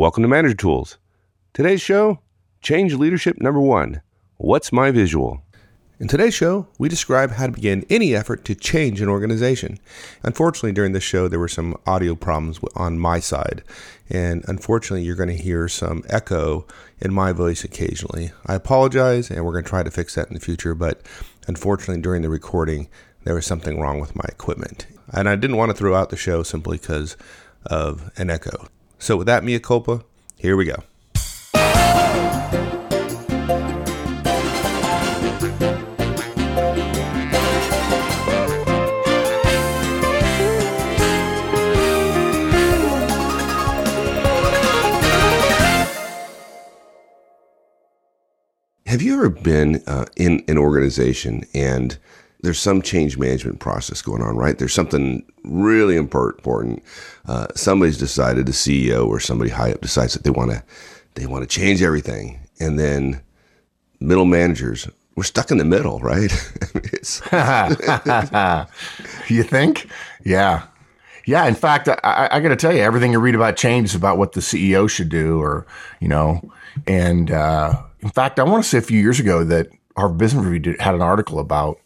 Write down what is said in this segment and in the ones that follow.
Welcome to Manager Tools. Today's show Change Leadership Number One What's My Visual? In today's show, we describe how to begin any effort to change an organization. Unfortunately, during this show, there were some audio problems on my side, and unfortunately, you're going to hear some echo in my voice occasionally. I apologize, and we're going to try to fix that in the future, but unfortunately, during the recording, there was something wrong with my equipment. And I didn't want to throw out the show simply because of an echo. So, with that, mea culpa, here we go. Have you ever been uh, in an organization and there's some change management process going on, right? There's something really important. Uh, somebody's decided, the CEO or somebody high up decides that they want to they want to change everything, and then middle managers we're stuck in the middle, right? you think? Yeah. Yeah, in fact, I, I got to tell you, everything you read about change is about what the CEO should do, or you know, and uh, in fact, I want to say a few years ago that Harvard Business Review did, had an article about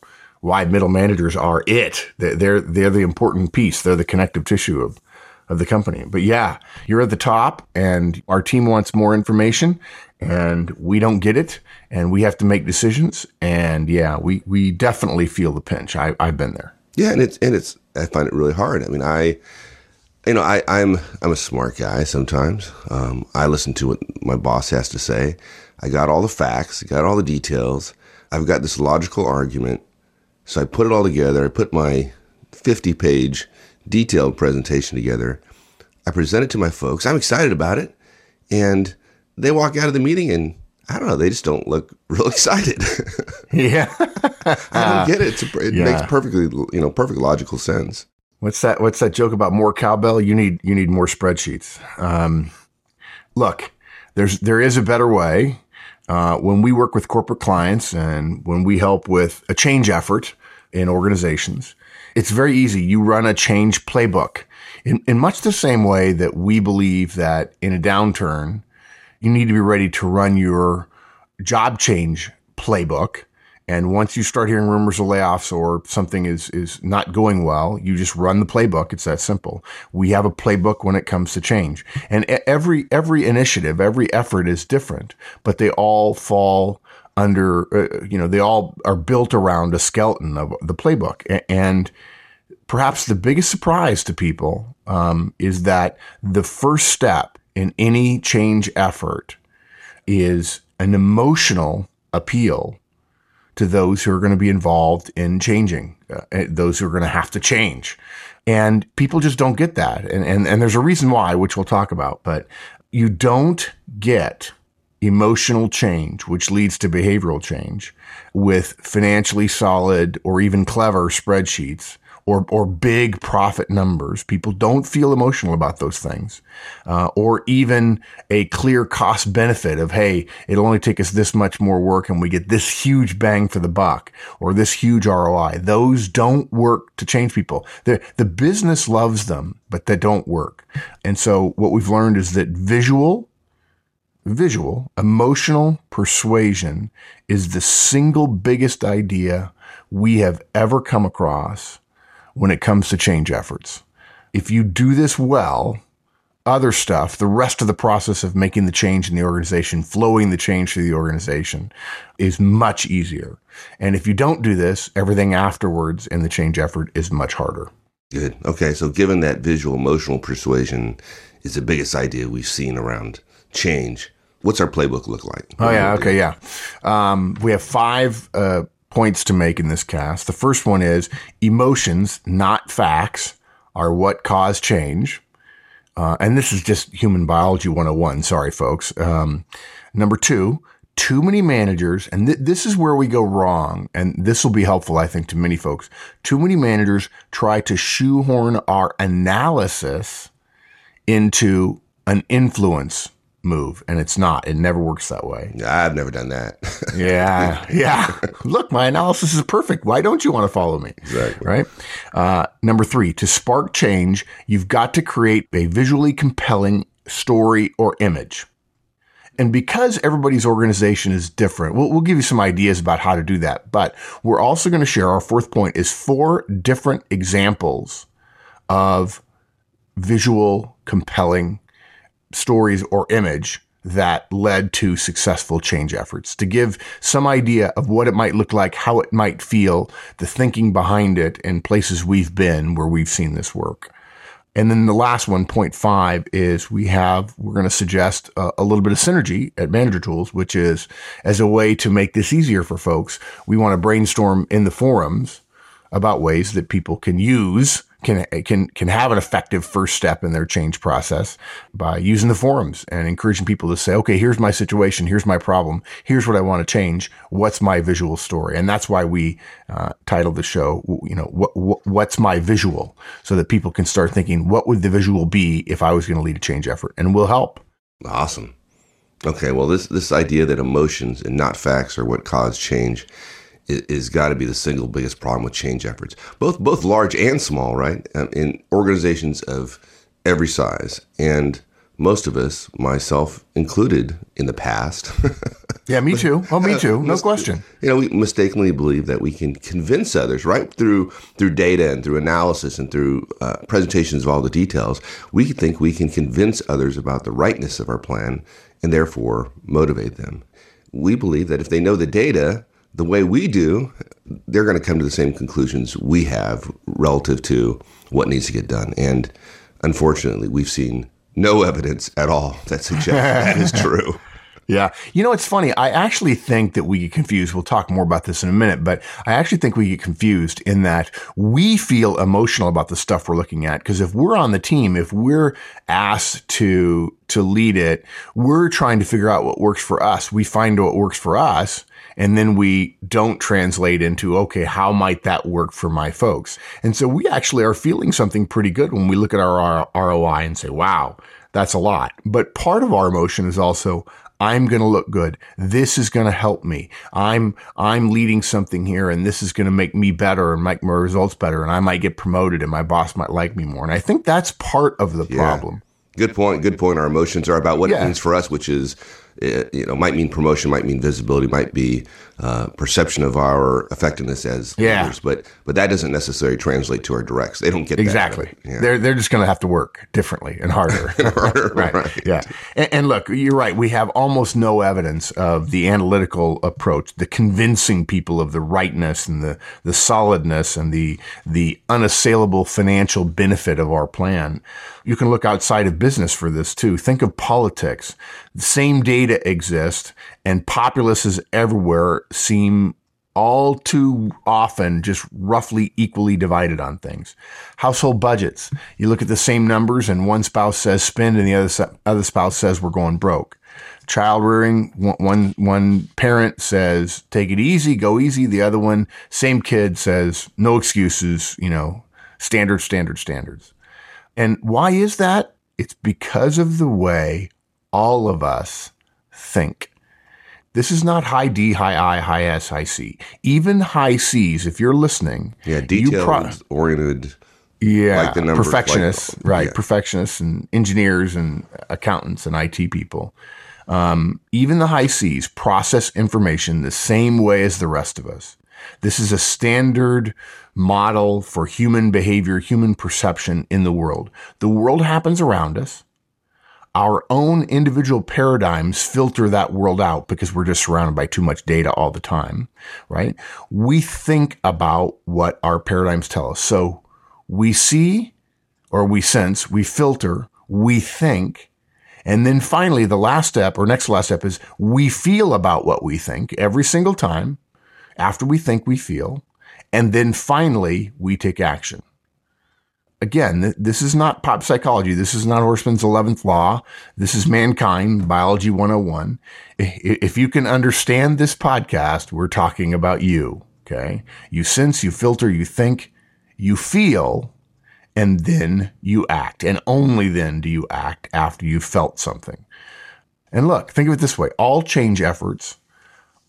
why middle managers are it. They're, they're the important piece. They're the connective tissue of, of the company. But yeah, you're at the top and our team wants more information and we don't get it and we have to make decisions. And yeah, we, we definitely feel the pinch. I, I've been there. Yeah. And it's, and it's, I find it really hard. I mean, I, you know, I, I'm, I'm a smart guy sometimes. Um, I listen to what my boss has to say. I got all the facts, got all the details. I've got this logical argument. So I put it all together. I put my 50 page detailed presentation together. I present it to my folks. I'm excited about it. And they walk out of the meeting and I don't know, they just don't look real excited. yeah. I don't get it. A, it yeah. makes perfectly, you know, perfect logical sense. What's that? What's that joke about more cowbell? You need, you need more spreadsheets. Um, look, there's, there is a better way. Uh, when we work with corporate clients and when we help with a change effort in organizations, it's very easy. You run a change playbook in, in much the same way that we believe that in a downturn, you need to be ready to run your job change playbook and once you start hearing rumors of layoffs or something is, is not going well, you just run the playbook. It's that simple. We have a playbook when it comes to change. And every, every initiative, every effort is different, but they all fall under, uh, you know, they all are built around a skeleton of the playbook. And perhaps the biggest surprise to people um, is that the first step in any change effort is an emotional appeal to those who are going to be involved in changing, uh, eh, those who are going to have to change. And people just don't get that. And, and, and there's a reason why, which we'll talk about, but you don't get emotional change, which leads to behavioral change with financially solid or even clever spreadsheets or, or big profit numbers. People don't feel emotional about those things. Uh, or even a clear cost benefit of, hey, it'll only take us this much more work and we get this huge bang for the buck or this huge ROI. Those don't work to change people. The, the business loves them, but they don't work. And so what we've learned is that visual visual, emotional persuasion is the single biggest idea we have ever come across when it comes to change efforts. If you do this well, other stuff, the rest of the process of making the change in the organization, flowing the change through the organization is much easier. And if you don't do this, everything afterwards in the change effort is much harder. Good. Okay. So given that visual emotional persuasion is the biggest idea we've seen around change, what's our playbook look like? Oh yeah. Okay. Yeah. Um, we have five, uh, points to make in this cast. The first one is emotions, not facts, are what cause change. Uh, and this is just human biology 101. Sorry, folks. Um, number two, too many managers, and th- this is where we go wrong, and this will be helpful, I think, to many folks. Too many managers try to shoehorn our analysis into an influence move and it's not. It never works that way. I've never done that. Yeah yeah. Look my analysis is perfect. Why don't you want to follow me? Exactly. Right? Uh, number three to spark change you've got to create a visually compelling story, or image. And because everybody's organization is different, we'll, we'll give you some ideas about how to do that. But we're also going to share our fourth point is four different examples of visual, compelling stories or image that led to successful change efforts to give some idea of what it might look like, how it might feel, the thinking behind it, and places we've been where we've seen this work. And then the last one, point five, is we have, we're going to suggest a, a, little bit of synergy at Manager Tools, which is as a way to make this easier for folks. We want to brainstorm in the forums about ways that people can use can can can have an effective first step in their change process by using the forums and encouraging people to say, okay, here's my situation, here's my problem, here's what I want to change. What's my visual story? And that's why we uh, titled the show, you know, what, what, what's my visual, so that people can start thinking, what would the visual be if I was going to lead a change effort, and we'll help. Awesome. Okay, well, this this idea that emotions and not facts are what cause change is, got to be the single biggest problem with change efforts, both both large and small, right? Um, in organizations of every size, and most of us, myself included, in the past. yeah, me too. Oh, me too. No question. You know, we mistakenly believe that we can convince others, right? Through through data and through analysis and through uh, presentations of all the details, we think we can convince others about the rightness of our plan and therefore motivate them. We believe that if they know the data, the way we do, they're going to come to the same conclusions we have relative to what needs to get done. And unfortunately, we've seen no evidence at all that suggests that is true. Yeah. You know, it's funny. I actually think that we get confused. We'll talk more about this in a minute, but I actually think we get confused in that we feel emotional about the stuff we're looking at. Cause if we're on the team, if we're asked to, to lead it, we're trying to figure out what works for us. We find what works for us and then we don't translate into, okay, how might that work for my folks? And so we actually are feeling something pretty good when we look at our ROI and say, wow, that's a lot. But part of our emotion is also, I'm going to look good. This is going to help me. I'm, I'm leading something here and this is going to make me better and make my results better. And I might get promoted and my boss might like me more. And I think that's part of the yeah. problem. Good point. Good point. Our emotions are about what yeah. it means for us, which is eh, you know, might mean promotion, might mean visibility, might be uh, perception of our effectiveness as yeah. leaders, but but that doesn't necessarily translate to our directs. They don't get exactly. Yeah. They're they're just going to have to work differently and harder. harder right. right. Yeah. And, and, look, you're right. We have almost no evidence of the analytical approach, the convincing people of the rightness and the the solidness and the the unassailable financial benefit of our plan. You can look outside of business for this too. Think of politics. The same data exists and populaces everywhere seem all too often just roughly equally divided on things. Household budgets. You look at the same numbers and one spouse says spend and the other, other spouse says we're going broke. Child rearing, one, one parent says take it easy, go easy. The other one, same kid says no excuses, you know, standard, standard, standards. And why is that? It's because of the way all of us think. This is not high D, high I, high S, high C. Even high C's, if you're listening. Yeah, detail pro- oriented. Yeah, like perfectionists, like, right? Yeah. Perfectionists and engineers and accountants and IT people. Um, even the high C's process information the same way as the rest of us. This is a standard model for human behavior, human perception in the world. The world happens around us our own individual paradigms filter that world out because we're just surrounded by too much data all the time, right? We think about what our paradigms tell us. So we see or we sense, we filter, we think. And then finally, the last step or next last step is we feel about what we think every single time after we think we feel. And then finally, we take action again, this is not pop psychology. This is not Horstman's 11th law. This is mankind, biology 101. If you can understand this podcast, we're talking about you. Okay. You sense, you filter, you think, you feel, and then you act. And only then do you act after you've felt something. And look, think of it this way. All change efforts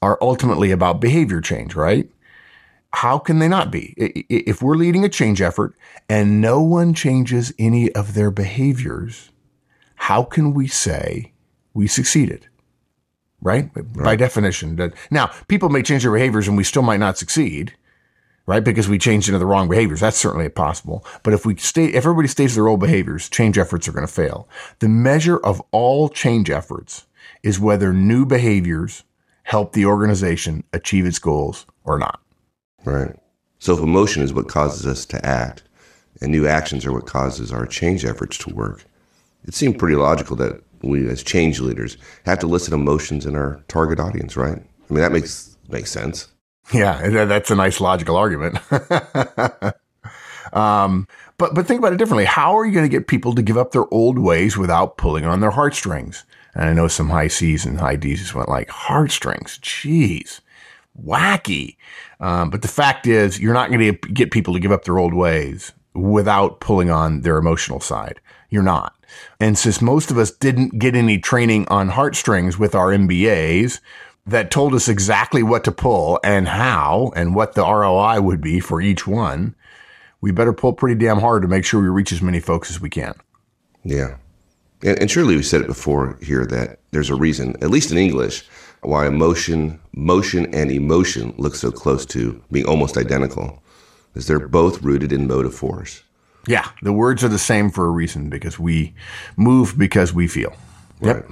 are ultimately about behavior change, right? How can they not be? If we're leading a change effort and no one changes any of their behaviors, how can we say we succeeded? Right? right? By definition. Now, people may change their behaviors and we still might not succeed, right? Because we changed into the wrong behaviors. That's certainly possible. But if we stay, if everybody stays their old behaviors, change efforts are going to fail. The measure of all change efforts is whether new behaviors help the organization achieve its goals or not. Right. So if emotion is what causes us to act and new actions are what causes our change efforts to work, it seemed pretty logical that we as change leaders have to listen to emotions in our target audience, right? I mean, that makes makes sense. Yeah, that's a nice logical argument. um, but but think about it differently. How are you going to get people to give up their old ways without pulling on their heartstrings? And I know some high C's and high D's just went like heartstrings. Jeez, wacky. Um, but the fact is, you're not going to get people to give up their old ways without pulling on their emotional side. You're not. And since most of us didn't get any training on heartstrings with our MBAs that told us exactly what to pull and how and what the ROI would be for each one, we better pull pretty damn hard to make sure we reach as many folks as we can. Yeah. And, and surely we said it before here that there's a reason, at least in English, why emotion, motion, and emotion look so close to being almost identical, is they're both rooted in motive force. Yeah, the words are the same for a reason because we move because we feel. Right. Yep.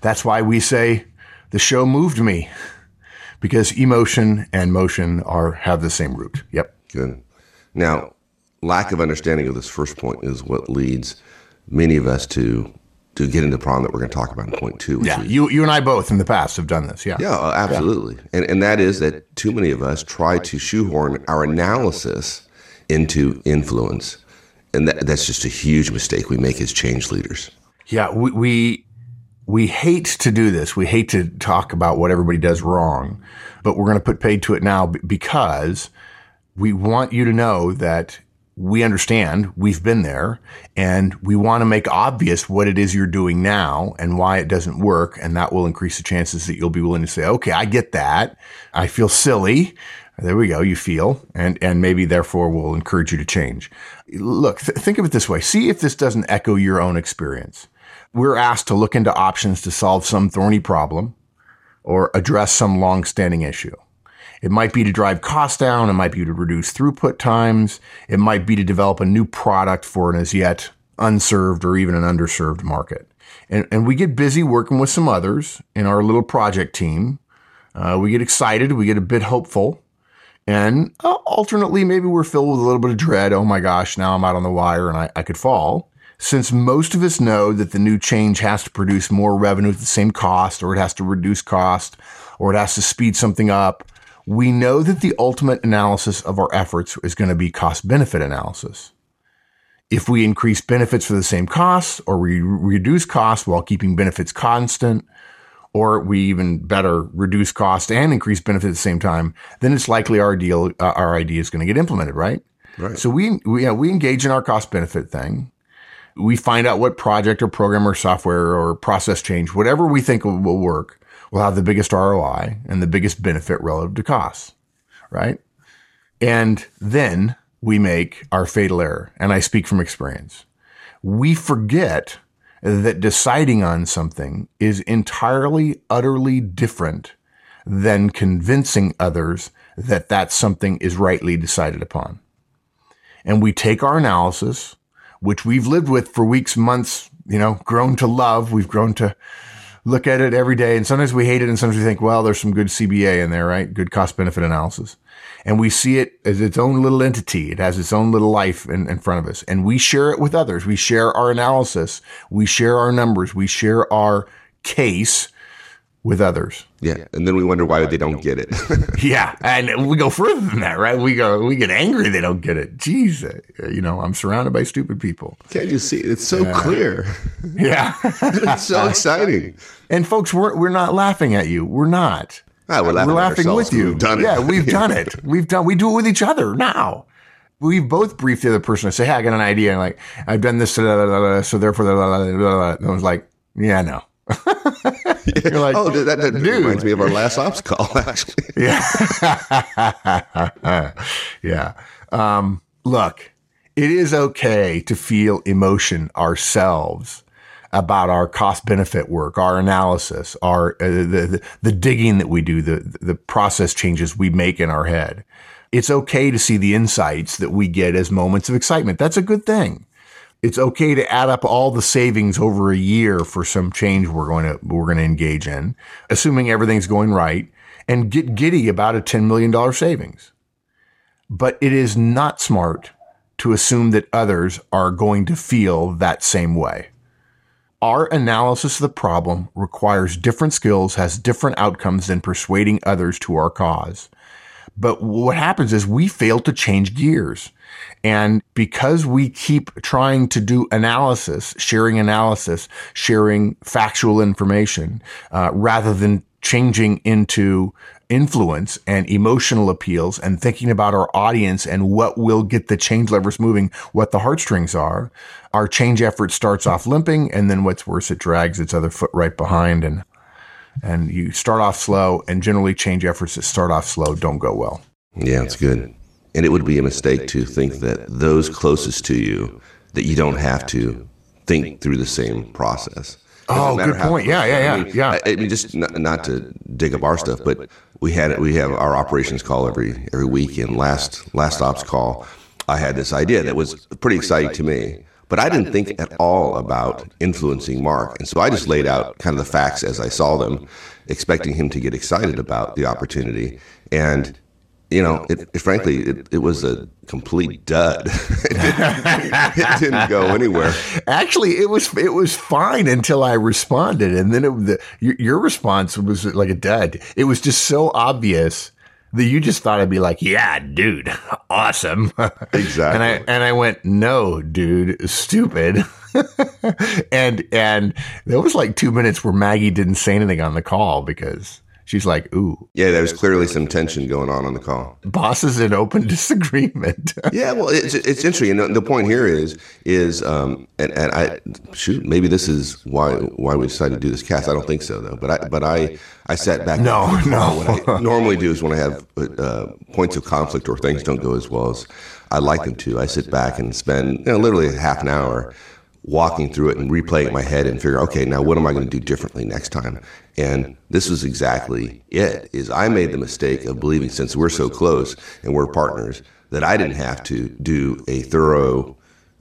That's why we say the show moved me because emotion and motion are have the same root. Yep. Good. Now, lack of understanding of this first point is what leads many of us to to get into the problem that we're going to talk about in point two. Yeah, is, you you and I both in the past have done this. Yeah, yeah, uh, absolutely, yeah. and and that is that too many of us try to shoehorn our analysis into influence, and that, that's just a huge mistake we make as change leaders. Yeah, we, we we hate to do this. We hate to talk about what everybody does wrong, but we're going to put paid to it now because we want you to know that we understand we've been there and we want to make obvious what it is you're doing now and why it doesn't work. And that will increase the chances that you'll be willing to say, okay, I get that. I feel silly. There we go. You feel and, and maybe therefore we'll encourage you to change. Look, th- think of it this way. See if this doesn't echo your own experience. We're asked to look into options to solve some thorny problem or address some long-standing issue. It might be to drive costs down. It might be to reduce throughput times. It might be to develop a new product for an as yet unserved or even an underserved market. And, and we get busy working with some others in our little project team. Uh, we get excited. We get a bit hopeful. And uh, alternately, maybe we're filled with a little bit of dread. Oh my gosh, now I'm out on the wire and I, I could fall. Since most of us know that the new change has to produce more revenue at the same cost, or it has to reduce cost, or it has to speed something up, we know that the ultimate analysis of our efforts is going to be cost benefit analysis. If we increase benefits for the same costs or we reduce costs while keeping benefits constant, or we even better reduce cost and increase benefit at the same time, then it's likely our deal, uh, our idea is going to get implemented, right? Right. So we, we, yeah, we engage in our cost benefit thing. We find out what project or program or software or process change, whatever we think will work will have the biggest ROI and the biggest benefit relative to costs, right? And then we make our fatal error. And I speak from experience. We forget that deciding on something is entirely, utterly different than convincing others that that something is rightly decided upon. And we take our analysis, which we've lived with for weeks, months, you know, grown to love. We've grown to look at it every day. And sometimes we hate it. And sometimes we think, well, there's some good CBA in there, right? Good cost benefit analysis. And we see it as its own little entity. It has its own little life in, in front of us. And we share it with others. We share our analysis. We share our numbers. We share our case with others. Yeah. And then we wonder why they don't get it. yeah. And we go further than that, right? We go, we get angry they don't get it. Jeez. Uh, you know, I'm surrounded by stupid people. Can't you see? It's so uh, clear. Yeah. it's so exciting. And folks, we're, we're not laughing at you. We're not. Ah, we're laughing, we're laughing with you. We've done it. Yeah, we've done it. We've done, we do it with each other now. We've both briefed the other person and say, Hey, I got an idea. And like, I've done this, so therefore, and I was like, yeah, no. You're like, oh, that, that, reminds me of our last ops call, actually. yeah. yeah. Um, look, it is okay to feel emotion ourselves about our cost benefit work, our analysis, our uh, the, the, the digging that we do, the the process changes we make in our head. It's okay to see the insights that we get as moments of excitement. That's a good thing. It's okay to add up all the savings over a year for some change we're going to we're going to engage in, assuming everything's going right, and get giddy about a $10 million savings. But it is not smart to assume that others are going to feel that same way. Our analysis of the problem requires different skills, has different outcomes than persuading others to our cause. But what happens is we fail to change gears. And because we keep trying to do analysis, sharing analysis, sharing factual information, uh, rather than changing into influence and emotional appeals and thinking about our audience and what will get the change levers moving, what the heartstrings are, our change effort starts off limping. And then what's worse, it drags its other foot right behind. And and you start off slow and generally change efforts that start off slow don't go well. Yeah, it's good. And it would be a mistake to think that those closest to you that you don't have to think through the same process. Oh, good point. Yeah, yeah, yeah, I mean, yeah. I, I mean, just not, not to dig up our stuff, but we had we have our operations call every every week. And last last ops call, I had this idea that was pretty exciting to me. But I didn't think at all about influencing Mark. And so I just laid out kind of the facts as I saw them, expecting him to get excited about the opportunity. And, you know, it, it frankly, it, it was a complete dud. it, didn't, it didn't go anywhere. Actually, it was it was fine until I responded, and then it, the, your, your response was like a dud. It was just so obvious that you just thought I'd be like, "Yeah, dude, awesome." Exactly. and I and I went, "No, dude, stupid." and and there was like two minutes where Maggie didn't say anything on the call because she's like, "Ooh, Yeah, there was clearly some tension going on on the call. boss is in open disagreement." Yeah, well, it's it's interesting. And the point here is is um, and, and I shoot maybe this is why why we decided to do this cast. I don't think so though. But I but I I sat back. No, no. What I normally do is when I have uh, points of conflict or things don't go as well as I like them to, I sit back and spend you know, literally half an hour walking through it and replaying in my head and figuring, okay, now what am I going to do differently next time? And this was exactly it. Is I made the mistake of believing since we're so close and we're partners that I didn't have to do a thorough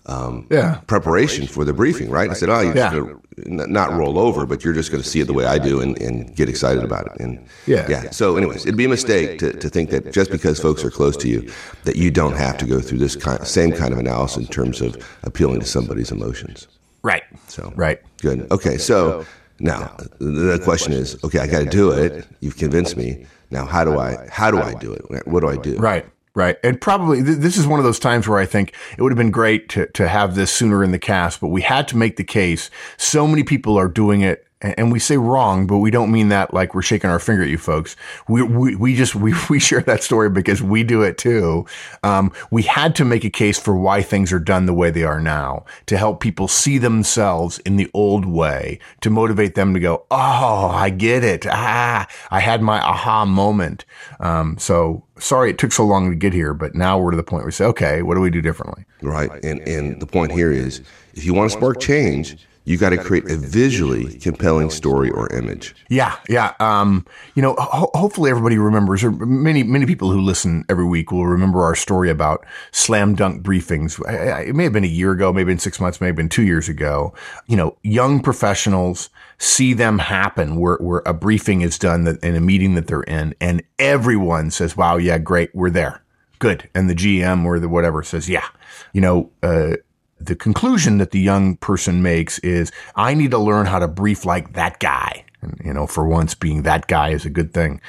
um, Yeah. preparation for the briefing, right? I said, oh, you're Yeah. just going to not roll over, but you're just going to see it the way I do and, and get excited about it. And Yeah. yeah. So, anyways, it'd be a mistake to, to think that just because folks are close to you, that you don't have to go through this kind, same kind of analysis in terms of appealing to somebody's emotions. right. So, Right. Good. Okay. So now the question is, okay, I got to do it. You've convinced me. Now, how do I, how do I do it? What do I do? Right. Right. And probably th- this is one of those times where I think it would have been great to, to have this sooner in the cast, but we had to make the case. So many people are doing it and we say wrong, but we don't mean that like we're shaking our finger at you folks. We, we, we just, we, we share that story because we do it too. Um, we had to make a case for why things are done the way they are now to help people see themselves in the old way, to motivate them to go, Oh, I get it. Ah, I had my aha moment. Um, so sorry it took so long to get here, but now we're to the point where we say, okay, what do we do differently? Right. And, and the point here is if you want to spark change, you got to create a visually compelling story or image. Yeah, yeah. Um, you know, ho- hopefully everybody remembers, or many many people who listen every week will remember our story about slam dunk briefings. I- I- It may have been a year ago, maybe in six months, maybe been two years ago. You know, young professionals see them happen where, where a briefing is done that, in a meeting that they're in, and everyone says, "Wow, yeah, great, we're there." Good. And the GM or the whatever says, yeah, you know, uh, the conclusion that the young person makes is I need to learn how to brief like that guy. And, you know, for once being that guy is a good thing.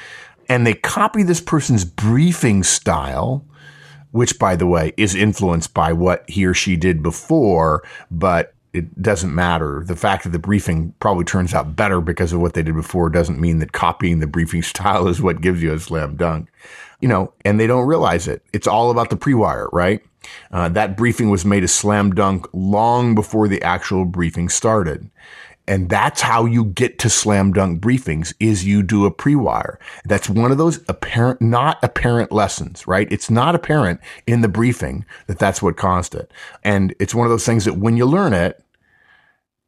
And they copy this person's briefing style, which by the way is influenced by what he or she did before, but it doesn't matter. The fact that the briefing probably turns out better because of what they did before doesn't mean that copying the briefing style is what gives you a slam dunk. You know, and they don't realize it. It's all about the pre-wire, right? Uh, that briefing was made a slam dunk long before the actual briefing started. And that's how you get to slam dunk briefings is you do a pre-wire. That's one of those apparent, not apparent lessons, right? It's not apparent in the briefing that that's what caused it. And it's one of those things that when you learn it,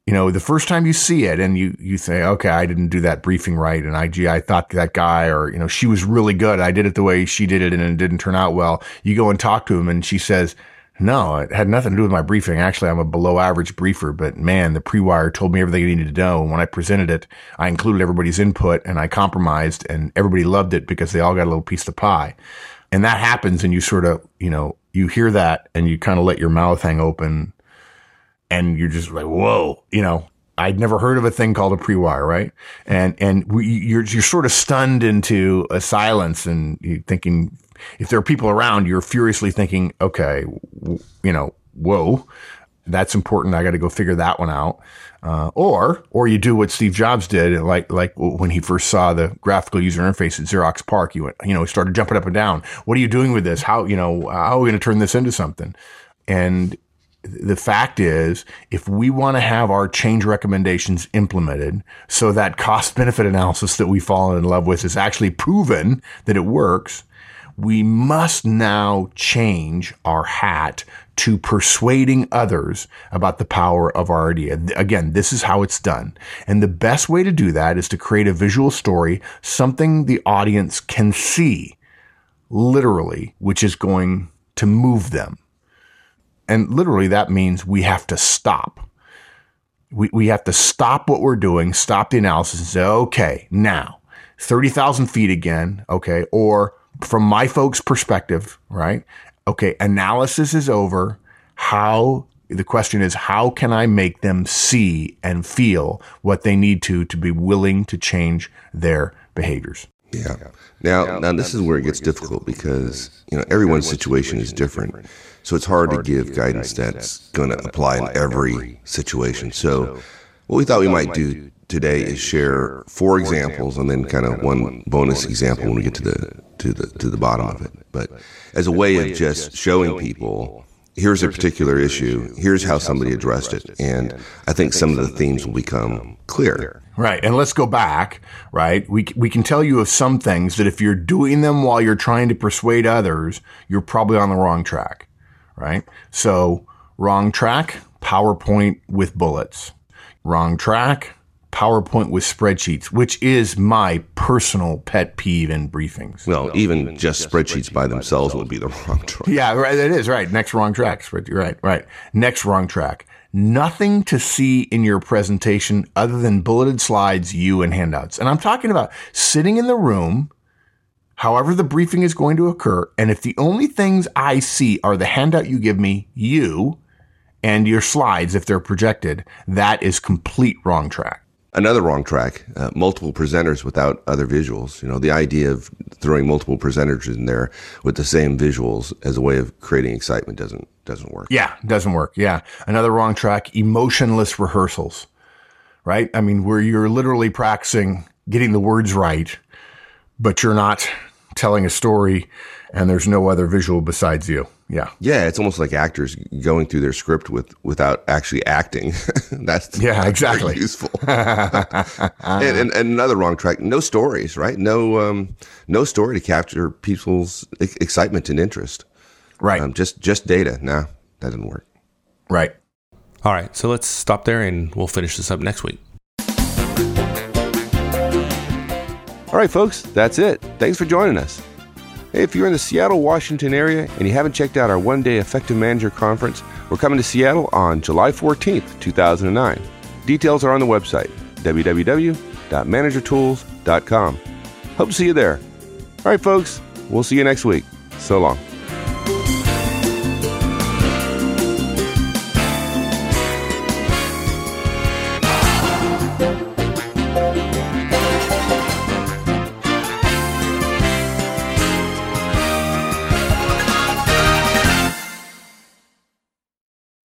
you know, the first time you see it and you, you say, okay, I didn't do that briefing right. And I, gee, I thought that guy or, you know, she was really good. I did it the way she did it and it didn't turn out well. You go and talk to him and she says, no, it had nothing to do with my briefing. Actually, I'm a below average briefer, but man, the pre-wire told me everything I needed to know. And when I presented it, I included everybody's input and I compromised and everybody loved it because they all got a little piece of pie. And that happens and you sort of, you know, you hear that and you kind of let your mouth hang open and you're just like, whoa, you know, I'd never heard of a thing called a pre-wire, right? And and we, you're you're sort of stunned into a silence, and you're thinking, if there are people around, you're furiously thinking, okay, w- you know, whoa, that's important. I got to go figure that one out. Uh, or or you do what Steve Jobs did, like like when he first saw the graphical user interface at Xerox PARC, You went, you know, he started jumping up and down. What are you doing with this? How you know how are we going to turn this into something? And the fact is, if we want to have our change recommendations implemented so that cost benefit analysis that we fall in love with is actually proven that it works, we must now change our hat to persuading others about the power of our idea. Again, this is how it's done. And the best way to do that is to create a visual story, something the audience can see literally, which is going to move them. And literally that means we have to stop. We, we have to stop what we're doing, stop the analysis and say, okay, now 30,000 feet again. Okay. Or from my folks' perspective, right? Okay. Analysis is over. How the question is, how can I make them see and feel what they need to to be willing to change their behaviors? Yeah. Now, now this is where it gets difficult because you know everyone's situation is different. So it's hard to give guidance that's going to apply in every situation. So what we thought we might do today is share four examples and then kind of one bonus example when we get to the to the to the bottom of it. But as a way of just showing people here's a particular issue, here's how somebody addressed it, and I think some of the themes will become clear. Right. And let's go back, right? We, we can tell you of some things that if you're doing them while you're trying to persuade others, you're probably on the wrong track right? So wrong track, PowerPoint with bullets. Wrong track, PowerPoint with spreadsheets, which is my personal pet peeve in briefings. Well, well even, even, just, just spreadsheets, spreadsheets by themselves would be the wrong track. Yeah, right. It is right. Next wrong track. Right, right. Next wrong track. Nothing to see in your presentation other than bulleted slides, you and handouts. And I'm talking about sitting in the room however the briefing is going to occur. And if the only things I see are the handout you give me, you, and your slides, if they're projected, that is complete wrong track. Another wrong track, uh, multiple presenters without other visuals. You know, the idea of throwing multiple presenters in there with the same visuals as a way of creating excitement doesn't, doesn't work. Yeah, doesn't work. Yeah. Another wrong track, emotionless rehearsals, right? I mean, where you're literally practicing getting the words right, but you're not telling a story and there's no other visual besides you. Yeah. Yeah, it's almost like actors going through their script with without actually acting. that's yeah, exactly useful. and, and, and, another wrong track: no stories, right? No, um, no story to capture people's excitement and interest. Right. Um, just just data. No, that didn't work. Right. All right. So let's stop there, and we'll finish this up next week. All right, folks, that's it. Thanks for joining us. If you're in the Seattle, Washington area and you haven't checked out our one day Effective Manager Conference, we're coming to Seattle on July 14th, 2009. Details are on the website, www.managertools.com. Hope to see you there. All right, folks, we'll see you next week. So long.